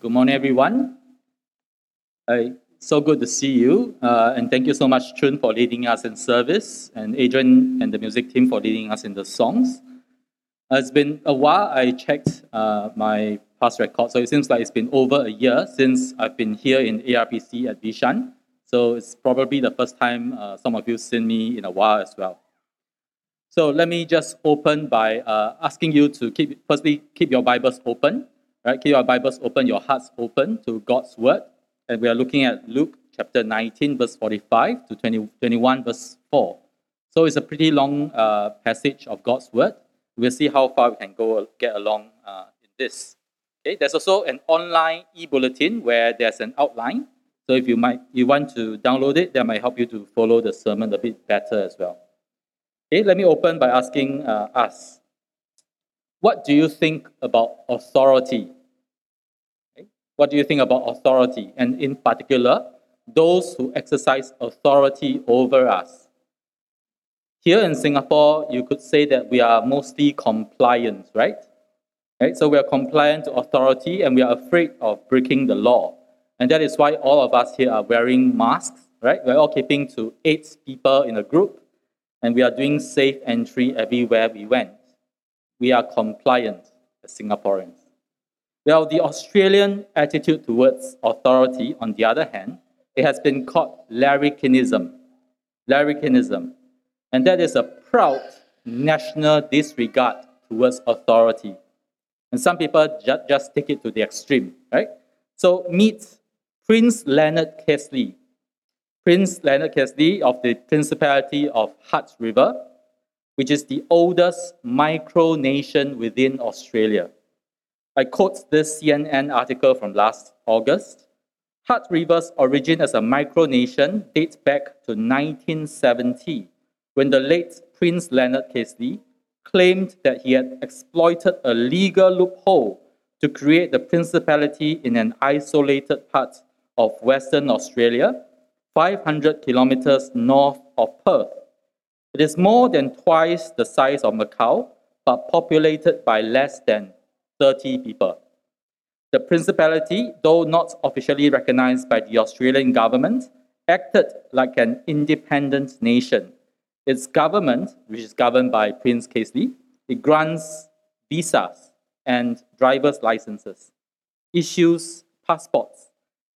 Good morning, everyone. So good to see you. Uh, and thank you so much, Chun, for leading us in service, and Adrian and the music team for leading us in the songs. Uh, it's been a while. I checked uh, my past record, so it seems like it's been over a year since I've been here in ARPC at Bishan. So it's probably the first time uh, some of you seen me in a while as well. So let me just open by uh, asking you to keep, firstly, keep your Bibles open. Right? Keep your Bibles open, your hearts open to God's Word. And we are looking at Luke chapter 19, verse 45 to 20, 21, verse 4. So it's a pretty long uh, passage of God's Word. We'll see how far we can go get along uh, in this. Okay, there's also an online e-bulletin where there's an outline. So if you might you want to download it, that might help you to follow the sermon a bit better as well. Okay, let me open by asking uh, us, what do you think about authority? What do you think about authority? And in particular, those who exercise authority over us. Here in Singapore, you could say that we are mostly compliant, right? right? So we are compliant to authority and we are afraid of breaking the law. And that is why all of us here are wearing masks, right? We're all keeping to eight people in a group, and we are doing safe entry everywhere we went. We are compliant as Singaporeans. Well, the Australian attitude towards authority, on the other hand, it has been called larrikinism. Larrikinism. And that is a proud national disregard towards authority. And some people ju- just take it to the extreme, right? So meet Prince Leonard Casley. Prince Leonard Casley of the Principality of Hutt River, which is the oldest micronation within Australia. I quote this CNN article from last August. Hutt River's origin as a micronation dates back to 1970, when the late Prince Leonard Casley claimed that he had exploited a legal loophole to create the principality in an isolated part of Western Australia, 500 kilometers north of Perth. It is more than twice the size of Macau, but populated by less than 30 people. The principality, though not officially recognized by the Australian government, acted like an independent nation. Its government, which is governed by Prince Casley, it grants visas and driver's licenses, issues passports,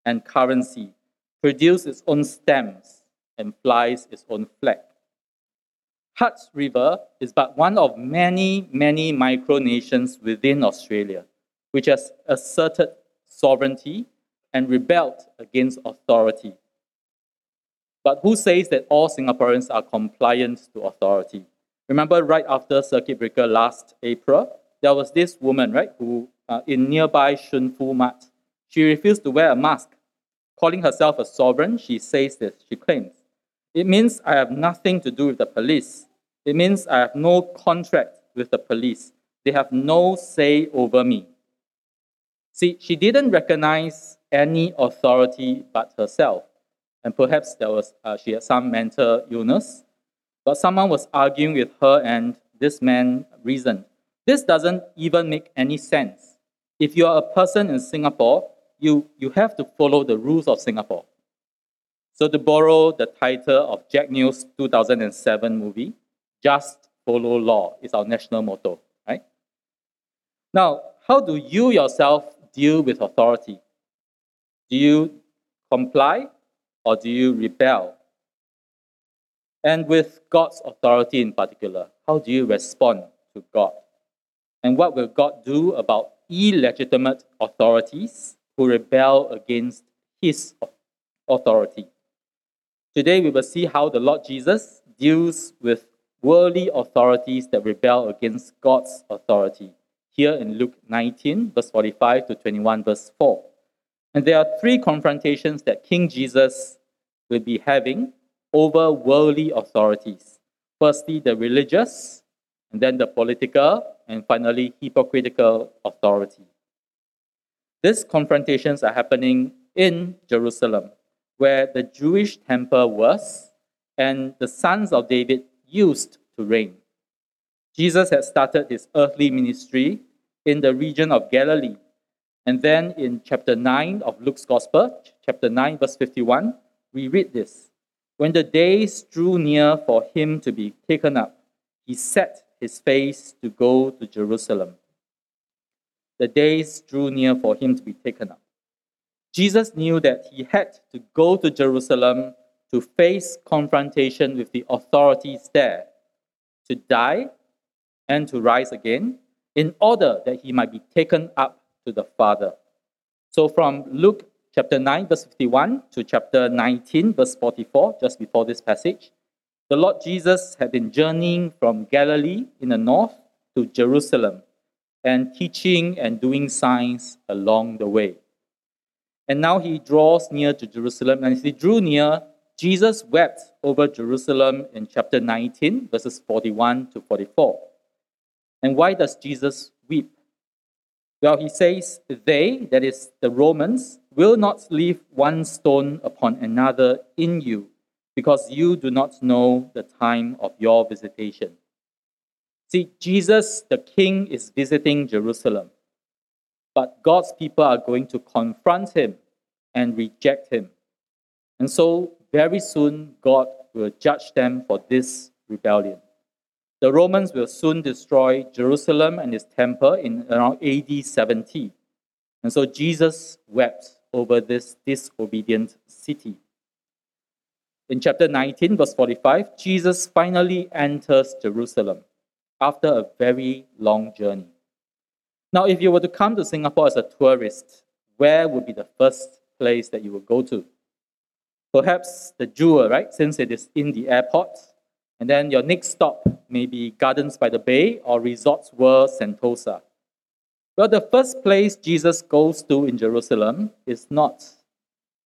and currency, produces its own stamps, and flies its own flag. Hutt River is but one of many, many micronations within Australia, which has asserted sovereignty and rebelled against authority. But who says that all Singaporeans are compliant to authority? Remember, right after circuit breaker last April, there was this woman, right, who uh, in nearby Shunfu Mart, she refused to wear a mask. Calling herself a sovereign, she says this, she claims, It means I have nothing to do with the police. It means I have no contract with the police. They have no say over me. See, she didn't recognize any authority but herself. And perhaps there was, uh, she had some mental illness. But someone was arguing with her, and this man reasoned. This doesn't even make any sense. If you are a person in Singapore you, you have to follow the rules of Singapore. So, to borrow the title of Jack Neo's 2007 movie, Just Follow Law is our national motto, right? Now, how do you yourself deal with authority? Do you comply or do you rebel? And with God's authority in particular, how do you respond to God? And what will God do about illegitimate authorities who rebel against his authority. Today, we will see how the Lord Jesus deals with worldly authorities that rebel against God's authority. Here in Luke 19, verse 45 to 21, verse 4. And there are three confrontations that King Jesus will be having over worldly authorities. Firstly, the religious, and then the political, and finally, hypocritical authority. These confrontations are happening in Jerusalem, where the Jewish temple was and the sons of David used to reign. Jesus had started his earthly ministry in the region of Galilee, And then in chapter 9 of Luke's Gospel, chapter 9, verse 51, we read this When the days drew near for him to be taken up, he set his face to go to Jerusalem. The days drew near for him to be taken up. Jesus knew that he had to go to Jerusalem to face confrontation with the authorities there, to die and to rise again, in order that he might be taken up to the Father. So from Luke chapter 9, verse 51 to chapter 19, verse 44, just before this passage, the Lord Jesus had been journeying from Galilee in the north to Jerusalem and teaching and doing signs along the way. And now he draws near to Jerusalem, and as he drew near, Jesus wept over Jerusalem in chapter 19, verses 41 to 44. And why does Jesus weep? Well, he says, They, that is the Romans, will not leave one stone upon another in you, because you do not know the time of your visitation. See, Jesus, the King, is visiting Jerusalem, but God's people are going to confront him and reject him. And so, very soon, God will judge them for this rebellion. The Romans will soon destroy Jerusalem and its temple in around AD 70. And so Jesus wept over this disobedient city. In chapter 19, verse 45, Jesus finally enters Jerusalem after a very long journey. Now, if you were to come to Singapore as a tourist, where would be the first place that you would go to? Perhaps the Jewel, right? Since it is in the airport. And then your next stop may be Gardens by the Bay or Resorts World Sentosa. Well, the first place Jesus goes to in Jerusalem is not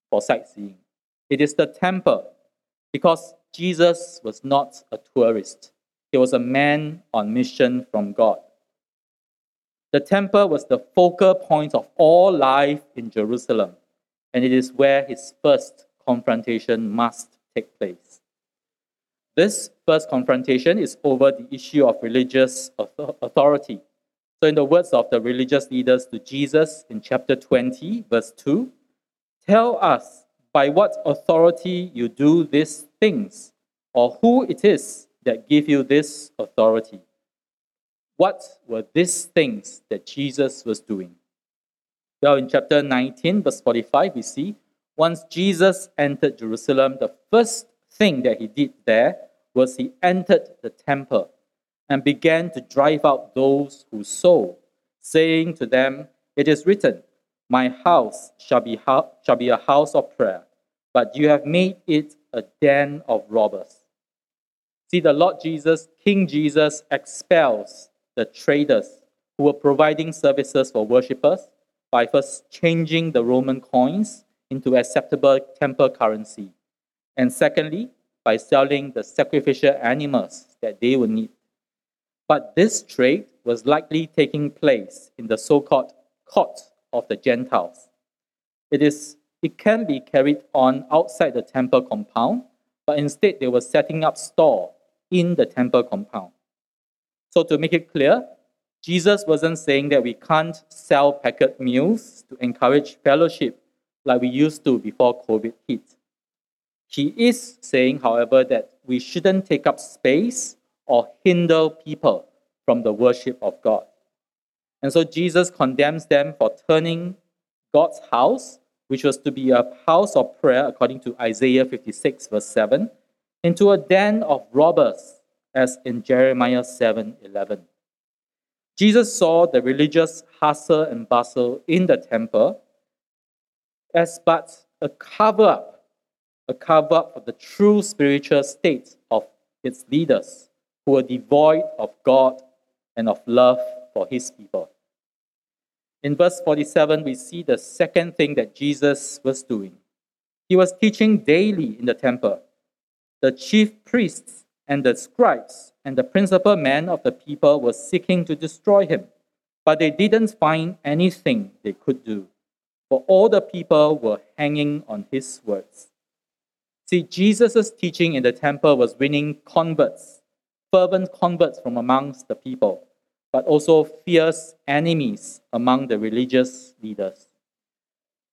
for sightseeing, it is the temple, because Jesus was not a tourist, he was a man on mission from God. The temple was the focal point of all life in Jerusalem, and it is where his first confrontation must take place. This first confrontation is over the issue of religious authority. So, in the words of the religious leaders to Jesus in chapter 20, verse 2, tell us by what authority you do these things, or who it is that give you this authority. What were these things that Jesus was doing? Well, in chapter 19, verse 45, we see once Jesus entered Jerusalem, the first thing that he did there was he entered the temple and began to drive out those who sold, saying to them, It is written, My house shall be, shall be a house of prayer, but you have made it a den of robbers. See, the Lord Jesus, King Jesus, expels the traders who were providing services for worshippers by first changing the Roman coins into acceptable temple currency. And secondly, by selling the sacrificial animals that they would need. But this trade was likely taking place in the so called court of the Gentiles. It, is, it can be carried on outside the temple compound, but instead they were setting up store in the temple compound. So, to make it clear, Jesus wasn't saying that we can't sell packet meals to encourage fellowship like we used to before COVID hit. He is saying, however, that we shouldn't take up space or hinder people from the worship of God. And so Jesus condemns them for turning God's house, which was to be a house of prayer according to Isaiah 56, verse 7, into a den of robbers, as in Jeremiah 7 11. Jesus saw the religious hustle and bustle in the temple as but a cover up a cover up for the true spiritual state of its leaders who were devoid of God and of love for his people. In verse 47, we see the second thing that Jesus was doing. He was teaching daily in the temple. The chief priests and the scribes and the principal men of the people were seeking to destroy him, but they didn't find anything they could do, for all the people were hanging on his words. See, Jesus' teaching in the temple was winning converts, fervent converts from amongst the people. but also fierce enemies among the religious leaders.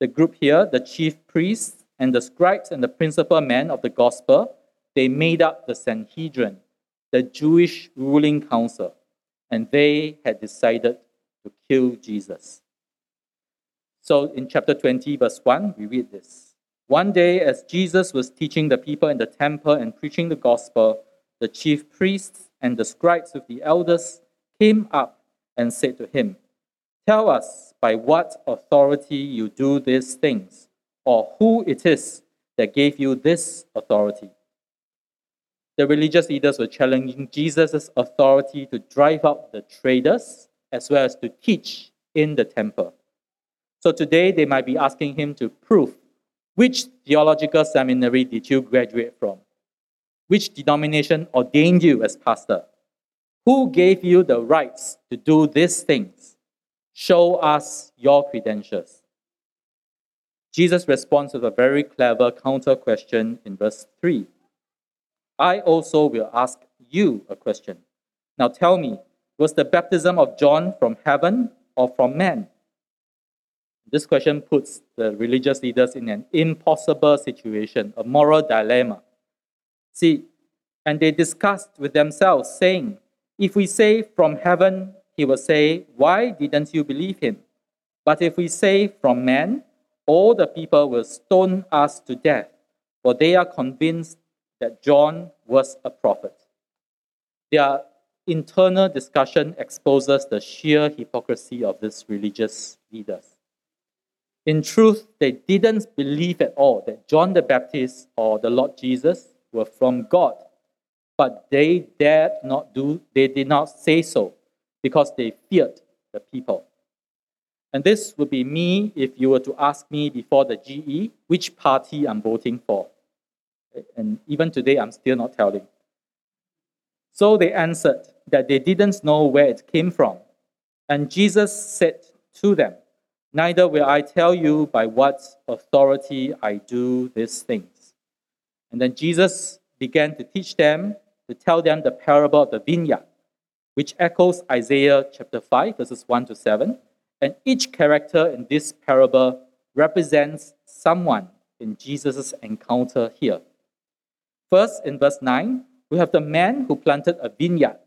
The group here, the chief priests and the scribes and the principal men of the gospel, they made up the Sanhedrin, the Jewish ruling council, and they had decided to kill Jesus. So in chapter 20, verse 1, we read this. One day, as Jesus was teaching the people in the temple and preaching the gospel, the chief priests and the scribes with the elders came up and said to him, Tell us by what authority you do these things, or who it is that gave you this authority. The religious leaders were challenging Jesus' authority to drive out the traders as well as to teach in the temple. So today they might be asking him to prove which theological seminary did you graduate from? Which denomination ordained you as pastor? Who gave you the rights to do these things? Show us your credentials. Jesus responds with a very clever counter question in verse 3. I also will ask you a question. Now tell me, was the baptism of John from heaven or from man? This question puts the religious leaders in an impossible situation, a moral dilemma. See, and they discussed with themselves, saying, If we say from heaven, he will say, Why didn't you believe him? But if we say from man, all the people will stone us to death, for they are convinced that John was a prophet. Their internal discussion exposes the sheer hypocrisy of these religious leaders. In truth, they didn't believe at all that John the Baptist or the Lord Jesus were from God. But they dared not do, they did not say so because they feared the people. And this would be me if you were to ask me before the GE which party I'm voting for. And even today, I'm still not telling. So they answered that they didn't know where it came from. And Jesus said to them, Neither will I tell you by what authority I do these things. And then Jesus began to teach them, to tell them the parable of the vineyard, which echoes Isaiah chapter 5, verses 1 to 7. And each character in this parable represents someone in Jesus' encounter here. First, in verse 9, we have the man who planted a vineyard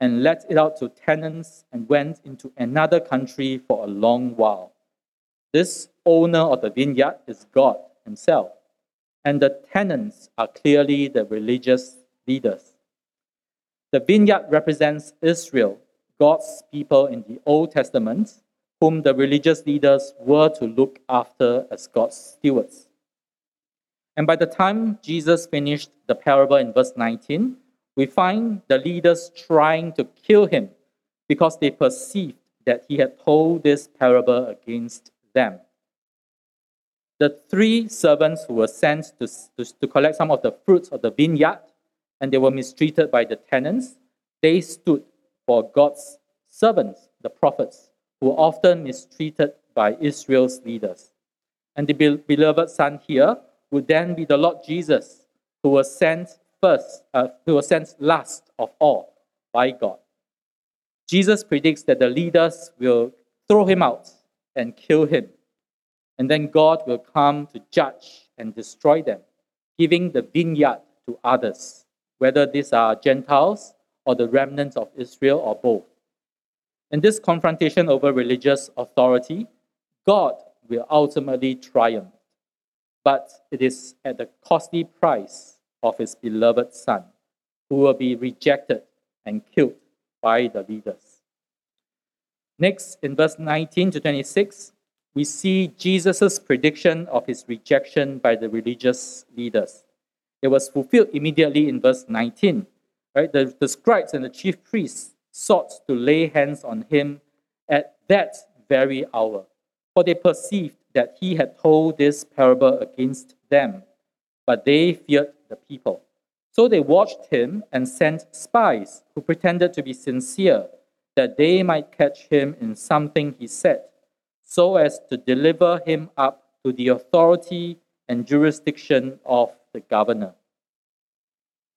and let it out to tenants and went into another country for a long while. This owner of the vineyard is God Himself, and the tenants are clearly the religious leaders. The vineyard represents Israel, God's people in the Old Testament, whom the religious leaders were to look after as God's stewards. And by the time Jesus finished the parable in verse 19, we find the leaders trying to kill him because they perceived that he had told this parable against them. The three servants who were sent to, to, to collect some of the fruits of the vineyard and they were mistreated by the tenants, they stood for God's servants, the prophets, who were often mistreated by Israel's leaders. And the beloved son here would then be the Lord Jesus, who was sent first, uh, who was sent last of all by God. Jesus predicts that the leaders will throw him out and kill him. And then God will come to judge and destroy them, giving the vineyard to others, whether these are Gentiles or the remnants of Israel or both. In this confrontation over religious authority, God will ultimately triumph, but it is at the costly price of his beloved Son, who will be rejected and killed by the leaders. Next, in verse 19 to 26, we see Jesus' prediction of his rejection by the religious leaders. It was fulfilled immediately in verse 19. Right? The, the scribes and the chief priests sought to lay hands on him at that very hour, for they perceived that he had told this parable against them, but they feared the people. So they watched him and sent spies who pretended to be sincere that they might catch him in something he said, so as to deliver him up to the authority and jurisdiction of the governor.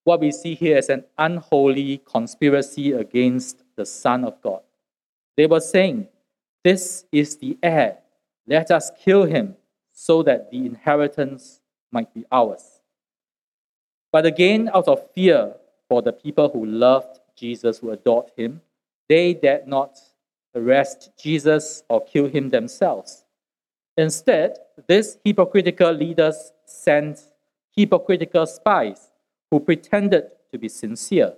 What we see here is an unholy conspiracy against the Son of God, They were saying, This is the heir. Let us kill him so that the inheritance might be ours. But again, out of fear for the people who loved Jesus, who adored him, they dared not arrest Jesus or kill him themselves. Instead, these hypocritical leaders sent hypocritical spies who pretended to be sincere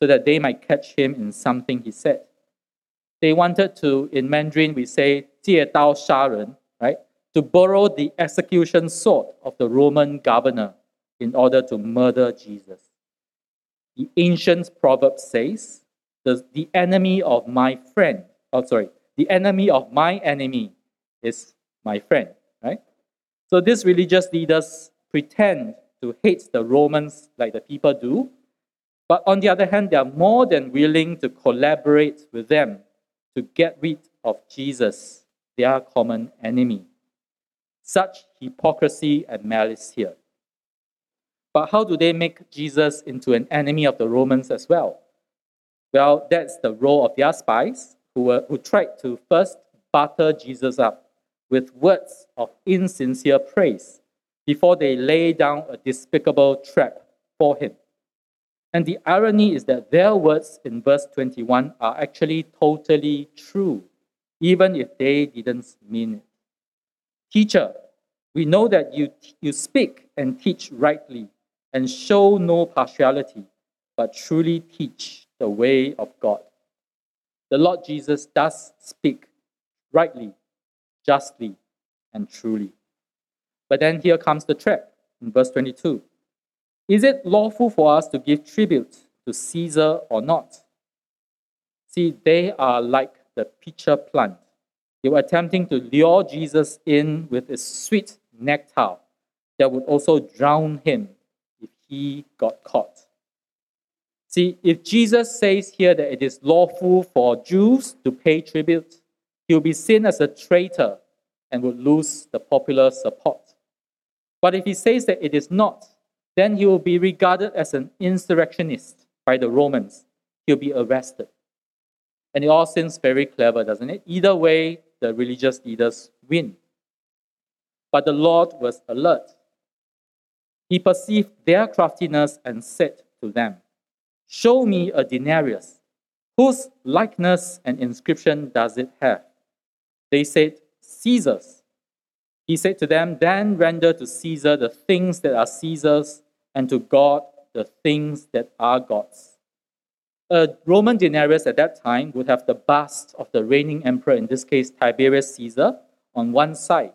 so that they might catch him in something he said. They wanted to, in Mandarin, we say, 借刀杀人, right? To borrow the execution sword of the Roman governor in order to murder Jesus. The ancient proverb says, the, the enemy of my friend, oh, sorry, the enemy of my enemy is my friend, right? So these religious leaders pretend to hate the Romans like the people do, but on the other hand, they are more than willing to collaborate with them to get rid of Jesus, their common enemy. Such hypocrisy and malice here. But how do they make Jesus into an enemy of the Romans as well? Well, that's the role of their spies who, were, who tried to first butter Jesus up with words of insincere praise before they lay down a despicable trap for him. And the irony is that their words in verse 21 are actually totally true, even if they didn't mean it. Teacher, we know that you, you speak and teach rightly and show no partiality, but truly teach the way of God. The Lord Jesus does speak rightly, justly, and truly. But then here comes the trap in verse 22. Is it lawful for us to give tribute to Caesar or not? See, they are like the pitcher plant. They were attempting to lure Jesus in with a sweet nectar that would also drown him if he got caught. See, if Jesus says here that it is lawful for Jews to pay tribute, he will be seen as a traitor and would lose the popular support. But if he says that it is not, then he will be regarded as an insurrectionist by the Romans. He'll be arrested. And it all seems very clever, doesn't it? Either way, the religious leaders win. But the Lord was alert. He perceived their craftiness and said to them, Show me a denarius. Whose likeness and inscription does it have? They said, Caesar's. He said to them, Then render to Caesar the things that are Caesar's, and to God the things that are God's. A Roman denarius at that time would have the bust of the reigning emperor, in this case Tiberius Caesar, on one side,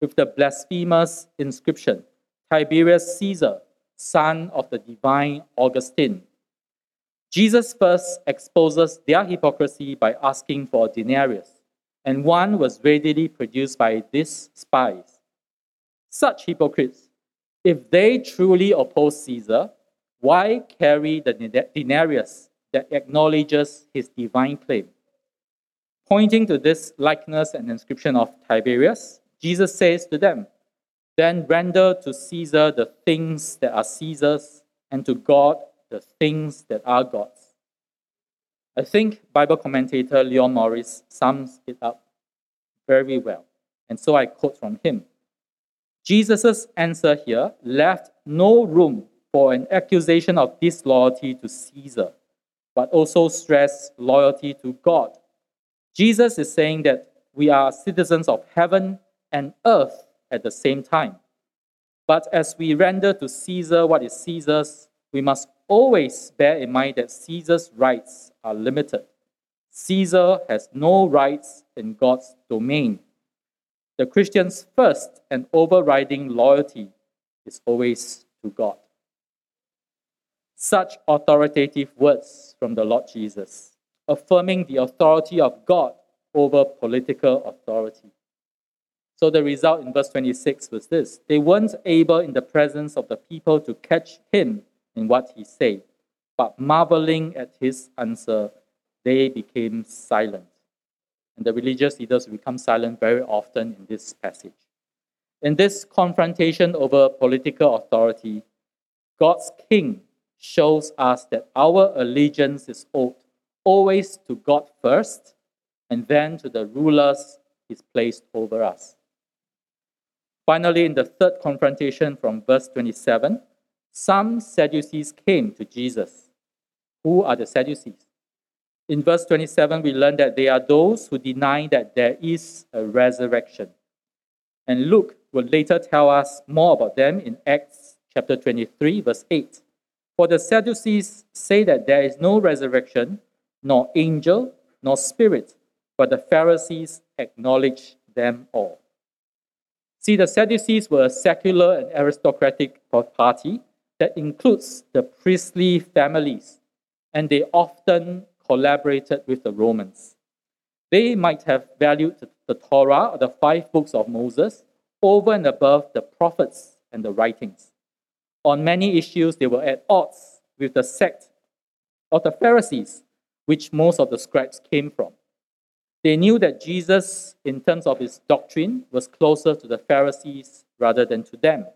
with the blasphemous inscription Tiberius Caesar, son of the divine Augustine. Jesus first exposes their hypocrisy by asking for a denarius and one was readily produced by these spies. Such hypocrites, if they truly oppose Caesar, why carry the denarius that acknowledges his divine claim? Pointing to this likeness and inscription of Tiberius, Jesus says to them, Then render to Caesar the things that are Caesar's, and to God the things that are God's. I think Bible commentator Leon Morris sums it up very well. And so I quote from him Jesus' answer here left no room for an accusation of disloyalty to Caesar, but also stress loyalty to God. Jesus is saying that we are citizens of heaven and earth at the same time. But as we render to Caesar what is Caesar's, we must always bear in mind that Caesar's rights are limited. Caesar has no rights in God's domain. The Christian's first and overriding loyalty is always to God. Such authoritative words from the Lord Jesus, affirming the authority of God over political authority. So the result in verse 26 was this they weren't able in the presence of the people to catch him in what he said, but marveling at his answer, they became silent. And the religious leaders become silent very often in this passage. In this confrontation over political authority, God's king shows us that our allegiance is owed always to God first and then to the rulers is placed over us. Finally, in the third confrontation from verse 27, some Sadducees came to Jesus. Who are the Sadducees? In verse 27, we learn that they are those who deny that there is a resurrection. And Luke will later tell us more about them in Acts chapter 23, verse 8. For the Sadducees say that there is no resurrection, nor angel, nor spirit, but the Pharisees acknowledge them all. See, the Sadducees were a secular and aristocratic party that includes the priestly families, and they often collaborated with the Romans. They might have valued the Torah, or the five books of Moses, over and above the prophets and the writings. On many issues, they were at odds with the sect of the Pharisees, which most of the scribes came from. They knew that Jesus, in terms of his doctrine, was closer to the Pharisees rather than to them.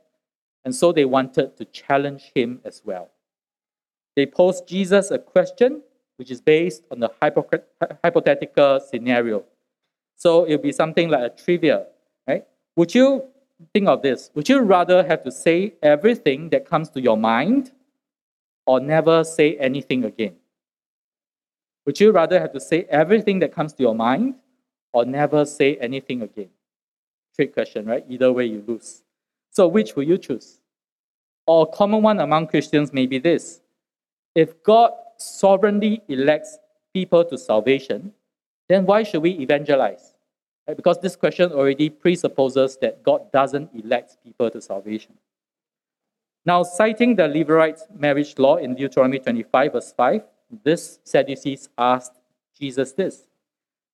And so they wanted to challenge him as well. They posed Jesus a question which is based on the hypothetical scenario. So it'll be something like a trivia, right? Would you think of this? Would you rather have to say everything that comes to your mind or never say anything again? Would you rather have to say everything that comes to your mind or never say anything again? Trick question, right? Either way, you lose. So, which will you choose? Or a common one among Christians may be this if God sovereignly elects people to salvation, then why should we evangelize? Because this question already presupposes that God doesn't elect people to salvation. Now, citing the Levirate marriage law in Deuteronomy 25, verse 5, this Sadducees asked Jesus this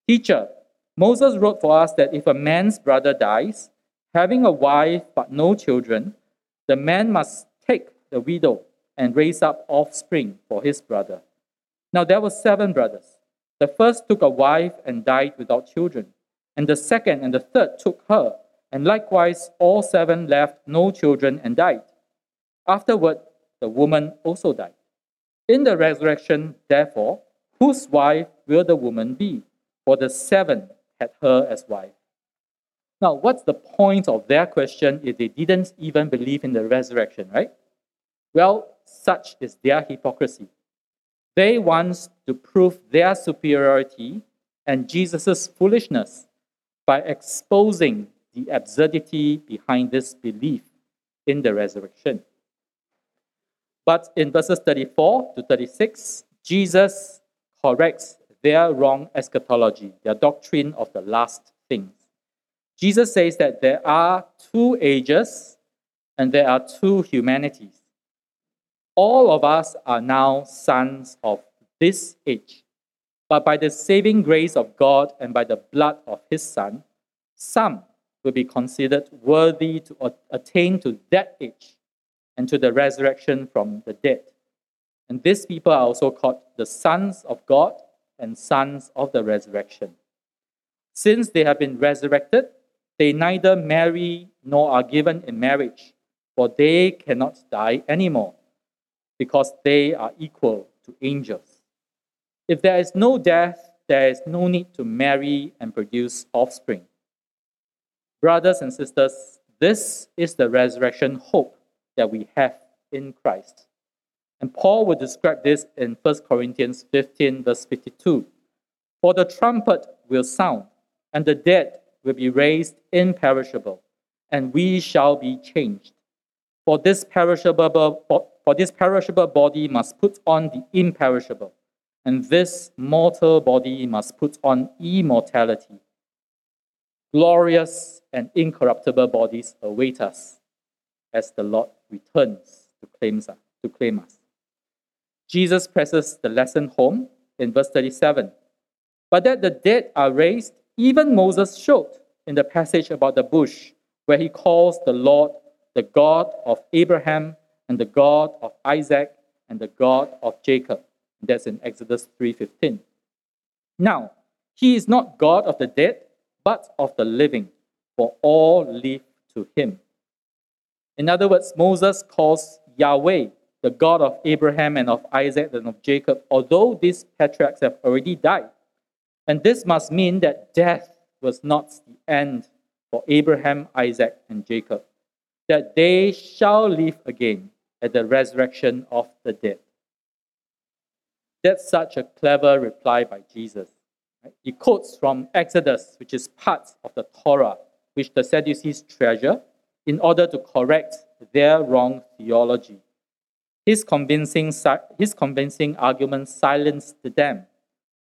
Teacher, Moses wrote for us that if a man's brother dies, having a wife but no children, the man must take the widow and raise up offspring for his brother. Now there were seven brothers. The first took a wife and died without children, and the second and the third took her, and likewise all seven left no children and died. Afterward, the woman also died. In the resurrection, therefore, whose wife will the woman be? For the seven had her as wife. Now, what's the point of their question if they didn't even believe in the resurrection, right? Well, such is their hypocrisy. They want to prove their superiority and Jesus' foolishness by exposing the absurdity behind this belief in the resurrection. But in verses 34 to 36, Jesus corrects their wrong eschatology, their doctrine of the last things. Jesus says that there are two ages and there are two humanities. All of us are now sons of this age, but by the saving grace of God and by the blood of his Son, some will be considered worthy to attain to that age and to the resurrection from the dead. And these people are also called the sons of God and sons of the resurrection. Since they have been resurrected, they neither marry nor are given in marriage, for they cannot die anymore, because they are equal to angels. If there is no death, there is no need to marry and produce offspring. Brothers and sisters, this is the resurrection hope that we have in Christ. And Paul will describe this in 1 Corinthians 15, verse 52. For the trumpet will sound, and the dead will be raised imperishable, and we shall be changed. For this perishable, for this perishable body must put on the imperishable, and this mortal body must put on immortality. Glorious and incorruptible bodies await us as the Lord returns to claim, to claim us. Jesus presses the lesson home in verse 37. But that the dead are raised, even Moses showed in the passage about the bush, where he calls the Lord the God of Abraham and the God of Isaac and the God of Jacob. That's in Exodus 3:15. Now, he is not God of the dead, but of the living, for all live to him. In other words, Moses calls Yahweh the God of Abraham and of Isaac and of Jacob, although these patriarchs have already died. And this must mean that death was not the end for Abraham, Isaac, and Jacob, that they shall live again at the resurrection of the dead. That's such a clever reply by Jesus. He quotes from Exodus, which is part of the Torah, which the Sadducees treasure, in order to correct their wrong theology. His convincing, his convincing argument silenced them,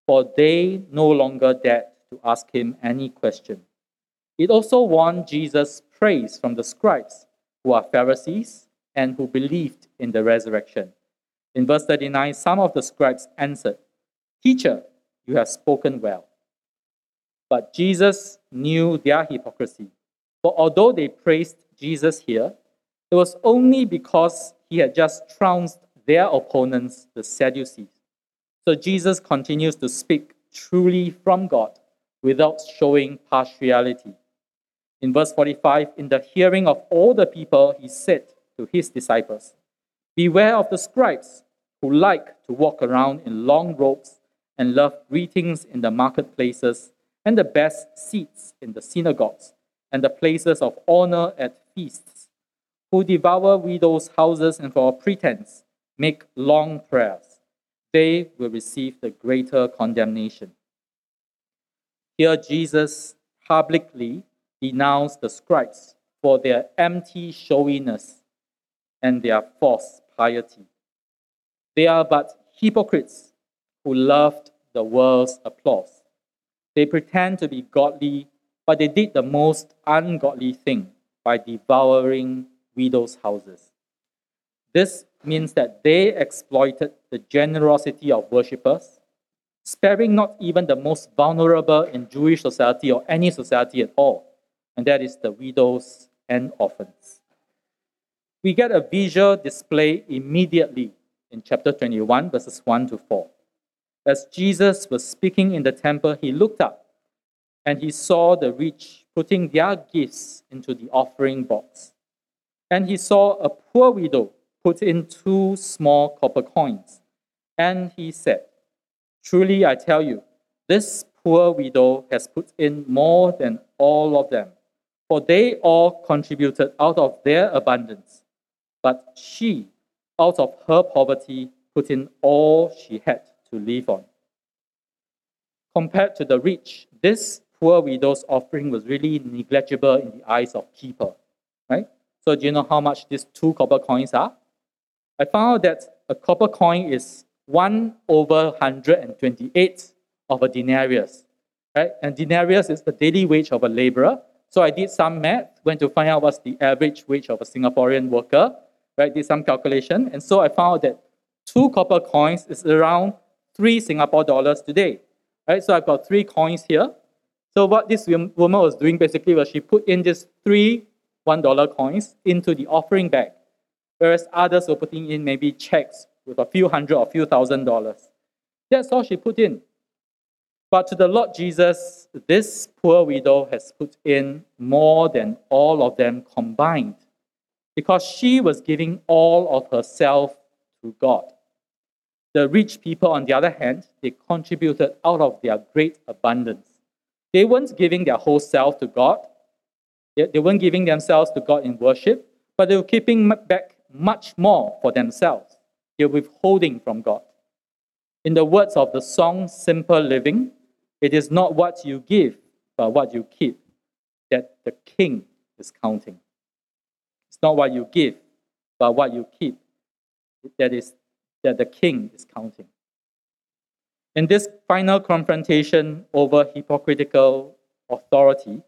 for they no longer dared to ask him any question. It also won Jesus praise from the scribes, who are Pharisees and who believed in the resurrection. In verse 39, some of the scribes answered, Teacher, you have spoken well. But Jesus knew their hypocrisy. For although they praised Jesus here, it was only because he had just trounced their opponents, the Sadducees. So Jesus continues to speak truly from God without showing partiality. In verse 45, in the hearing of all the people, he said to his disciples, Beware of the scribes who like to walk around in long robes and love greetings in the marketplaces and the best seats in the synagogues and the places of honor at feasts, who devour widows' houses and for a pretense make long prayers. They will receive the greater condemnation. Here, Jesus publicly denounced the scribes for their empty showiness and their false piety. They are but hypocrites who loved the world's applause. They pretend to be godly, but they did the most ungodly thing by devouring widows' houses. This means that they exploited the generosity of worshippers, sparing not even the most vulnerable in Jewish society or any society at all, and that is the widows and orphans. We get a visual display immediately in chapter 21, verses 1 to 4. As Jesus was speaking in the temple, he looked up and he saw the rich putting their gifts into the offering box. And he saw a poor widow put in two small copper coins. And he said, Truly I tell you, this poor widow has put in more than all of them, for they all contributed out of their abundance. But she, out of her poverty, put in all she had to live on. Compared to the rich, this poor widow's offering was really negligible in the eyes of people, right? So do you know how much these two copper coins are? I found that a copper coin is 1 over 128 of a denarius, right? And denarius is the daily wage of a laborer. So I did some math, went to find out what's the average wage of a Singaporean worker, right? Did some calculation, and so I found that two copper coins is around three Singapore dollars today, right? So I've got three coins here. So what this woman was doing basically was she put in just three one dollar coins into the offering bag, whereas others were putting in maybe checks with a few hundred or a few thousand dollars. That's all she put in. But to the Lord Jesus, this poor widow has put in more than all of them combined because she was giving all of herself to God. The rich people, on the other hand, they contributed out of their great abundance. They weren't giving their whole self to God, they weren't giving themselves to God in worship, but they were keeping back much more for themselves. They were withholding from God. In the words of the song Simple Living, it is not what you give, but what you keep that the king is counting. It's not what you give, but what you keep that is that the king is counting. In this final confrontation over hypocritical authority,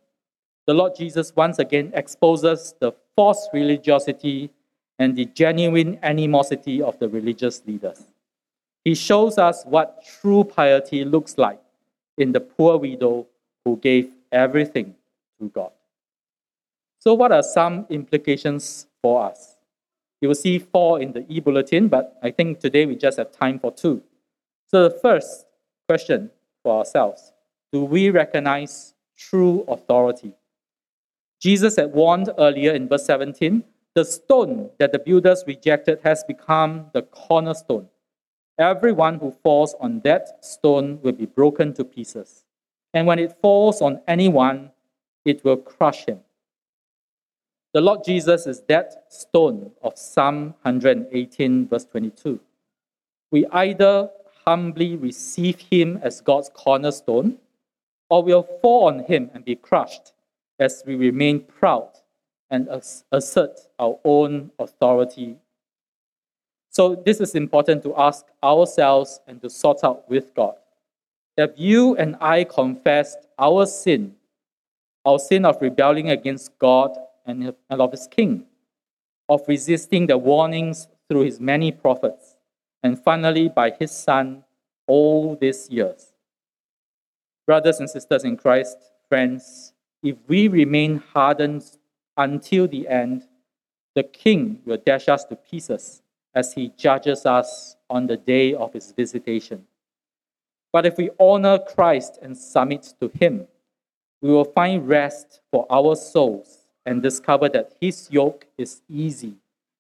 the Lord Jesus once again exposes the false religiosity and the genuine animosity of the religious leaders. He shows us what true piety looks like in the poor widow who gave everything to God. So, what are some implications for us? You will see four in the e bulletin, but I think today we just have time for two. So, the first question for ourselves do we recognize true authority? Jesus had warned earlier in verse 17 the stone that the builders rejected has become the cornerstone. Everyone who falls on that stone will be broken to pieces. and when it falls on anyone, it will crush him. The Lord Jesus is that stone of Psalm 118, verse 22. We either humbly receive him as God's cornerstone, or we'll fall on him and be crushed as we remain proud and assert our own authority. So, this is important to ask ourselves and to sort out with God. Have you and I confessed our sin, our sin of rebelling against God and of his king, of resisting the warnings through his many prophets, and finally by his son all these years? Brothers and sisters in Christ, friends, if we remain hardened until the end, the king will dash us to pieces as he judges us on the day of his visitation. But if we honor Christ and submit to him, we will find rest for our souls and discover that his yoke is easy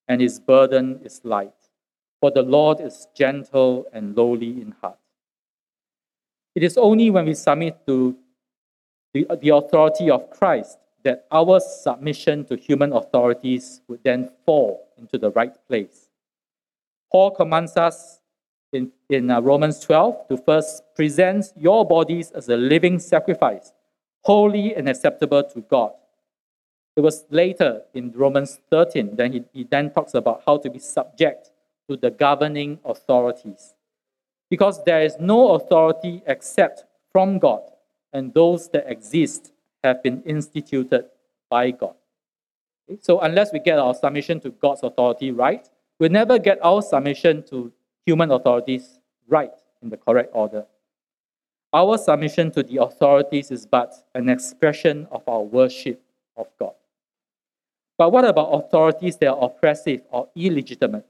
and his burden is light. For the Lord is gentle and lowly in heart. It is only when we submit to the, the authority of Christ that our submission to human authorities would then fall into the right place. Paul commands us in, in uh, Romans 12 to first present your bodies as a living sacrifice, holy and acceptable to God. It was later in Romans 13 that he, he then talks about how to be subject to the governing authorities. Because there is no authority except from God and those that exist have been instituted by God. So, unless we get our submission to God's authority right, we'll never get our submission to human authorities right in the correct order. Our submission to the authorities is but an expression of our worship of God. But what about authorities that are oppressive or illegitimate?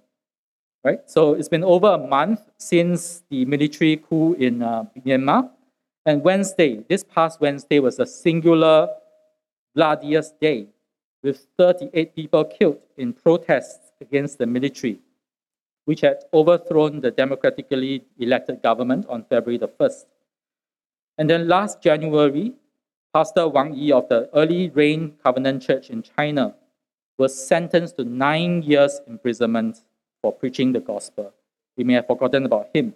Right? So it's been over a month since the military coup in uh, Myanmar. And Wednesday, this past Wednesday, was a singular, bloodiest day with 38 people killed in protests against the military, which had overthrown the democratically elected government on February the 1st. And then last January, Pastor Wang Yi of the Early Rain Covenant Church in China was sentenced to nine years imprisonment for preaching the gospel. We may have forgotten about him.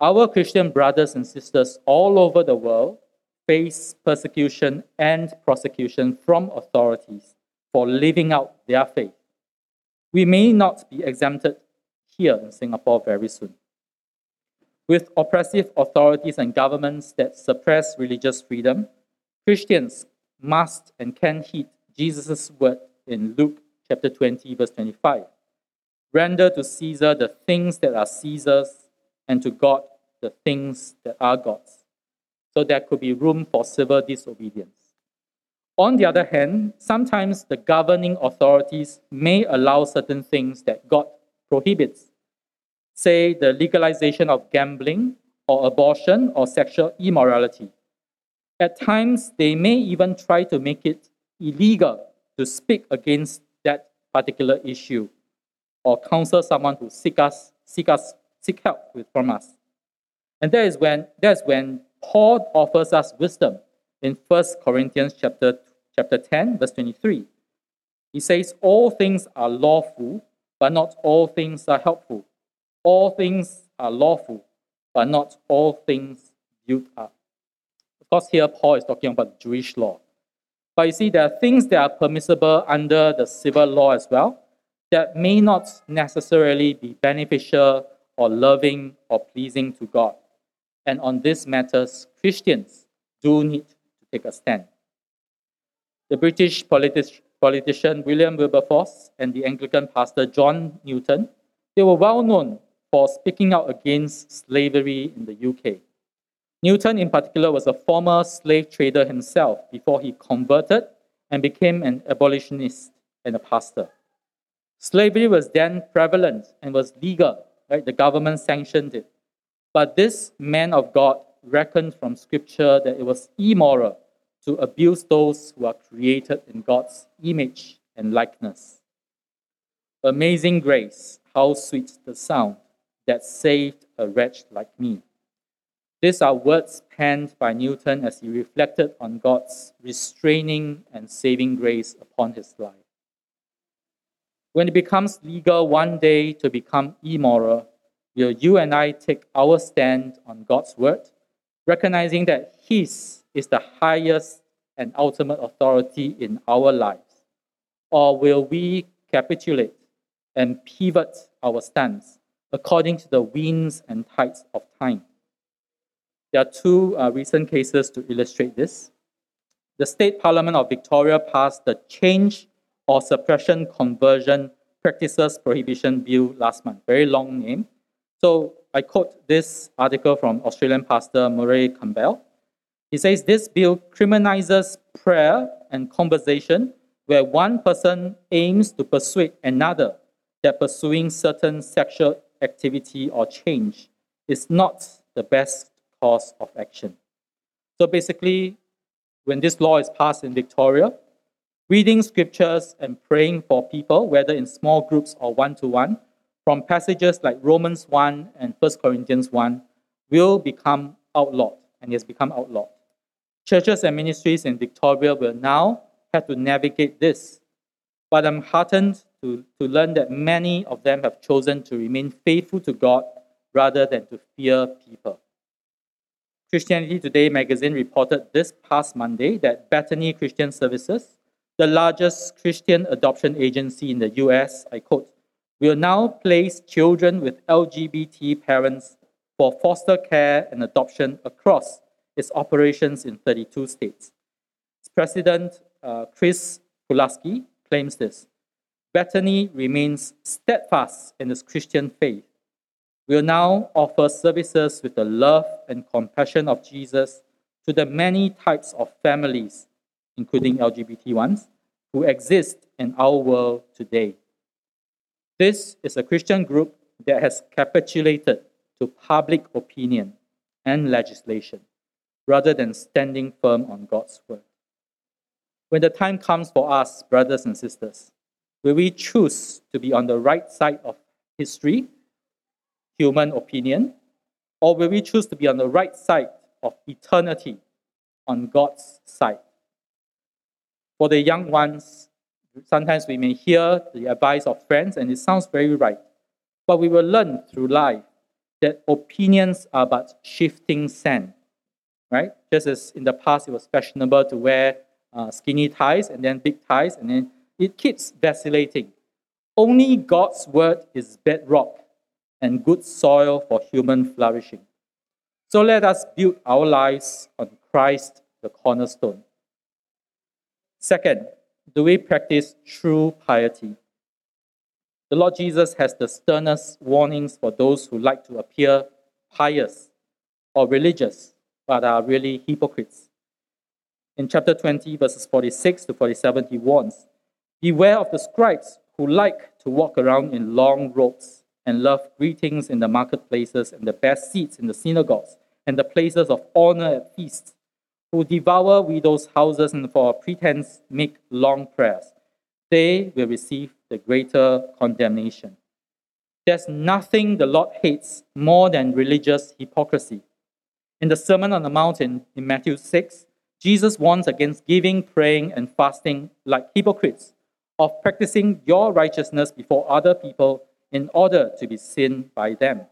Our Christian brothers and sisters all over the world face persecution and prosecution from authorities for living out their faith. We may not be exempted here in Singapore very soon. With oppressive authorities and governments that suppress religious freedom, Christians must and can heed Jesus' word in Luke chapter 20, verse 25. Render to Caesar the things that are Caesar's and to God the things that are God's. So there could be room for civil disobedience. On the other hand, sometimes the governing authorities may allow certain things that God prohibits, say the legalization of gambling or abortion or sexual immorality. At times, they may even try to make it illegal to speak against that particular issue or counsel someone to seek us, seek us, seek help from us. And that is when that's when Paul offers us wisdom in 1 Corinthians chapter, chapter 10, verse 23. He says, All things are lawful, but not all things are helpful. All things are lawful, but not all things build up. Of course, here Paul is talking about Jewish law. But you see, there are things that are permissible under the civil law as well that may not necessarily be beneficial or loving or pleasing to God. And on these matters, Christians do need to take a stand. The British politi- politician William Wilberforce and the Anglican pastor John Newton, they were well known for speaking out against slavery in the UK. Newton, in particular, was a former slave trader himself before he converted and became an abolitionist and a pastor. Slavery was then prevalent and was legal, right? The government sanctioned it. But this man of God reckoned from Scripture that it was immoral to abuse those who are created in God's image and likeness. Amazing grace, how sweet the sound that saved a wretch like me. These are words penned by Newton as he reflected on God's restraining and saving grace upon his life. When it becomes legal one day to become immoral, will you and I take our stand on God's word, recognizing that His is the highest and ultimate authority in our lives? Or will we capitulate and pivot our stance according to the winds and tides of time? There are two uh, recent cases to illustrate this. The State Parliament of Victoria passed the Change or Suppression Conversion Practices Prohibition Bill last month. Very long name. So I quote this article from Australian pastor Murray Campbell. He says this bill criminalizes prayer and conversation where one person aims to persuade another that pursuing certain sexual activity or change is not the best course of action. So basically, when this law is passed in Victoria, reading scriptures and praying for people, whether in small groups or one to one, from passages like Romans 1 and 1 Corinthians 1, will become outlawed and has become outlawed. Churches and ministries in Victoria will now have to navigate this. But I'm heartened to, to learn that many of them have chosen to remain faithful to God rather than to fear people. Christianity Today magazine reported this past Monday that Bethany Christian Services, the largest Christian adoption agency in the US, I quote, will now place children with LGBT parents for foster care and adoption across its operations in 32 states. Its president uh, Chris Palusky claims this. Bethany remains steadfast in its Christian faith will now offer services with the love and compassion of Jesus to the many types of families, including LGBT ones, who exist in our world today. This is a Christian group that has capitulated to public opinion and legislation rather than standing firm on God's word. When the time comes for us, brothers and sisters, will we choose to be on the right side of history human opinion? Or will we choose to be on the right side of eternity, on God's side? For the young ones, sometimes we may hear the advice of friends and it sounds very right. But we will learn through life that opinions are but shifting sand, right? Just as in the past it was fashionable to wear uh, skinny ties and then big ties, and then it keeps vacillating. Only God's word is bedrock and good soil for human flourishing. So let us build our lives on Christ, the cornerstone. Second, do we practice true piety? The Lord Jesus has the sternest warnings for those who like to appear pious or religious, but are really hypocrites. In chapter 20, verses 46 to 47, he warns Beware of the scribes who like to walk around in long robes and love greetings in the marketplaces and the best seats in the synagogues and the places of honor at feasts, who devour widows' houses and for a pretense make long prayers. They will receive the greater condemnation. There's nothing the Lord hates more than religious hypocrisy. In the Sermon on the Mount in, in Matthew 6, Jesus warns against giving, praying, and fasting like hypocrites, of practicing your righteousness before other people in order to be seen by them.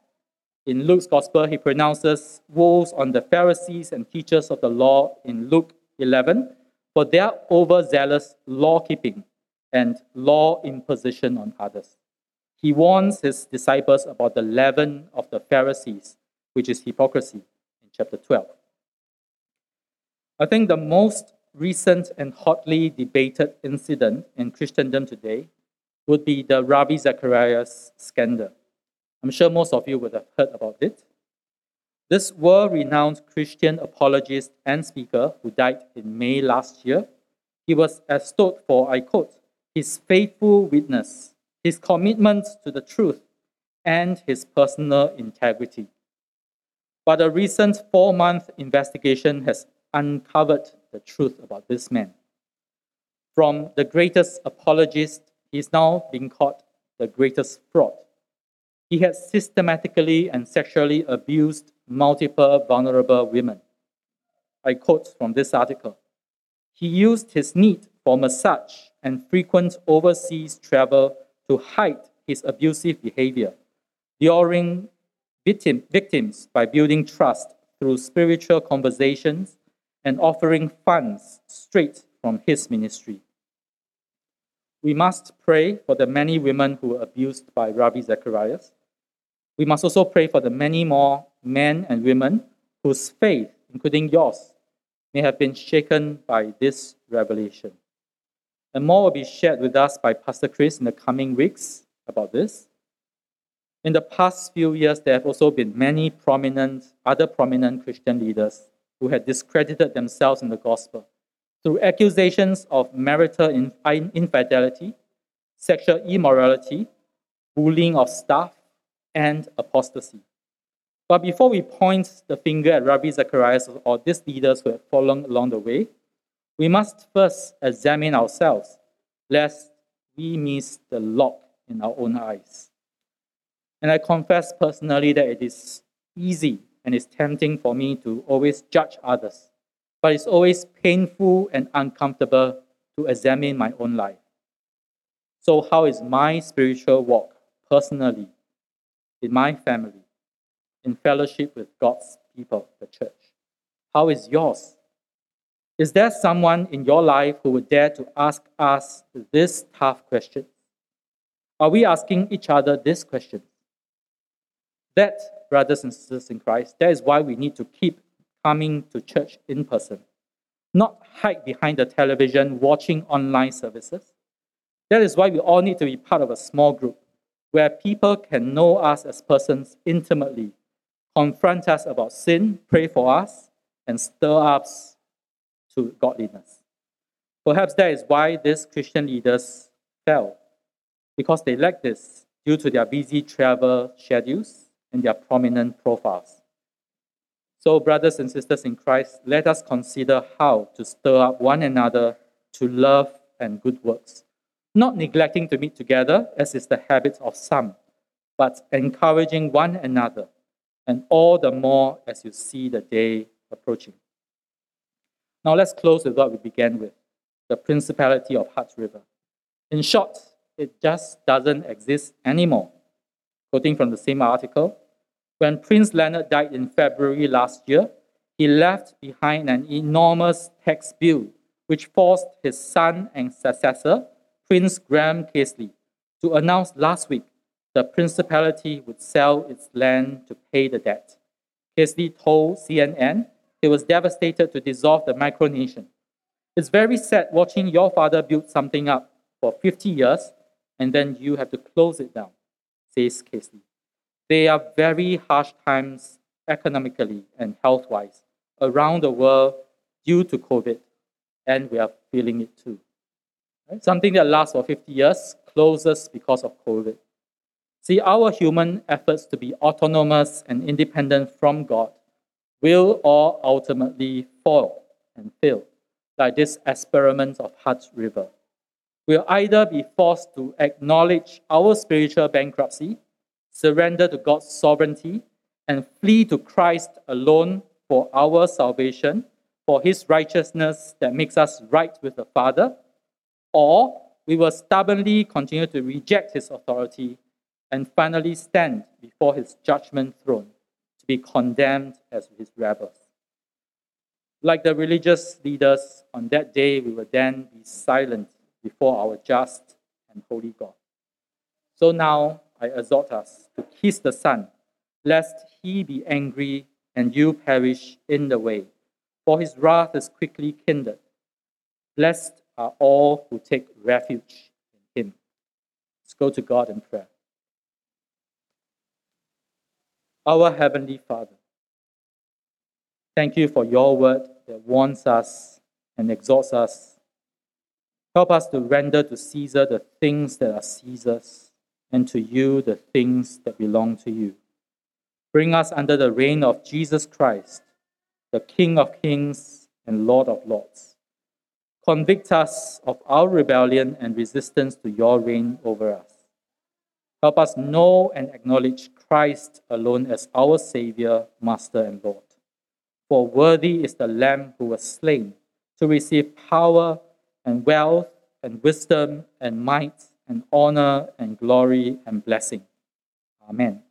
In Luke's gospel, he pronounces woes on the Pharisees and teachers of the law in Luke 11 for their overzealous law keeping and law imposition on others. He warns his disciples about the leaven of the Pharisees, which is hypocrisy, in chapter 12. I think the most recent and hotly debated incident in Christendom today would be the Ravi Zacharias scandal. I'm sure most of you would have heard about it. This world renowned Christian apologist and speaker who died in May last year, he was extolled for, I quote, his faithful witness, his commitment to the truth, and his personal integrity. But a recent four month investigation has uncovered the truth about this man. From the greatest apologist He's now being called the greatest fraud. He had systematically and sexually abused multiple vulnerable women. I quote from this article He used his need for massage and frequent overseas travel to hide his abusive behavior, luring victim, victims by building trust through spiritual conversations and offering funds straight from his ministry. We must pray for the many women who were abused by Ravi Zacharias. We must also pray for the many more men and women whose faith, including yours, may have been shaken by this revelation. And more will be shared with us by Pastor Chris in the coming weeks about this. In the past few years, there have also been many prominent, other prominent Christian leaders who had discredited themselves in the gospel through accusations of marital infidelity, sexual immorality, bullying of staff, and apostasy. But before we point the finger at Ravi Zacharias or these leaders who have fallen along the way, we must first examine ourselves, lest we miss the lock in our own eyes. And I confess personally that it is easy and it's tempting for me to always judge others, but it's always painful and uncomfortable to examine my own life. So, how is my spiritual walk personally, in my family, in fellowship with God's people, the church? How is yours? Is there someone in your life who would dare to ask us this tough question? Are we asking each other this question? That, brothers and sisters in Christ, that is why we need to keep coming to church in person, not hide behind the television watching online services. That is why we all need to be part of a small group where people can know us as persons intimately, confront us about sin, pray for us, and stir us to godliness. Perhaps that is why these Christian leaders fell, because they lacked this due to their busy travel schedules and their prominent profiles. So, brothers and sisters in Christ, let us consider how to stir up one another to love and good works, not neglecting to meet together, as is the habit of some, but encouraging one another, and all the more as you see the day approaching. Now let's close with what we began with the principality of Hutt River. In short, it just doesn't exist anymore. Quoting from the same article, when Prince Leonard died in February last year, he left behind an enormous tax bill which forced his son and successor, Prince Graeme Casley, to announce last week the principality would sell its land to pay the debt. Casley told CNN he was devastated to dissolve the micronation. It's very sad watching your father build something up for 50 years and then you have to close it down, says Casley. They are very harsh times economically and health wise around the world due to COVID, and we are feeling it too. Right? Something that lasts for 50 years closes because of COVID. See, our human efforts to be autonomous and independent from God will all ultimately fall and fail, like this experiment of Hutt River. We'll either be forced to acknowledge our spiritual bankruptcy, surrender to God's sovereignty, and flee to Christ alone for our salvation, for his righteousness that makes us right with the Father, or we will stubbornly continue to reject his authority and finally stand before his judgment throne to be condemned as his rebels. Like the religious leaders, on that day we will then be silent before our just and holy God. So now I exhort us to kiss the Son, lest he be angry and you perish in the way, for his wrath is quickly kindled. Blessed are all who take refuge in him. Let's go to God in prayer. Our Heavenly Father, thank you for your word that warns us and exhorts us. Help us to render to Caesar the things that are Caesar's, and to you the things that belong to you. Bring us under the reign of Jesus Christ, the King of kings and Lord of lords. Convict us of our rebellion and resistance to your reign over us. Help us know and acknowledge Christ alone as our Savior, Master, and Lord. For worthy is the Lamb who was slain to receive power and wealth and wisdom and might and honor and glory and blessing. Amen.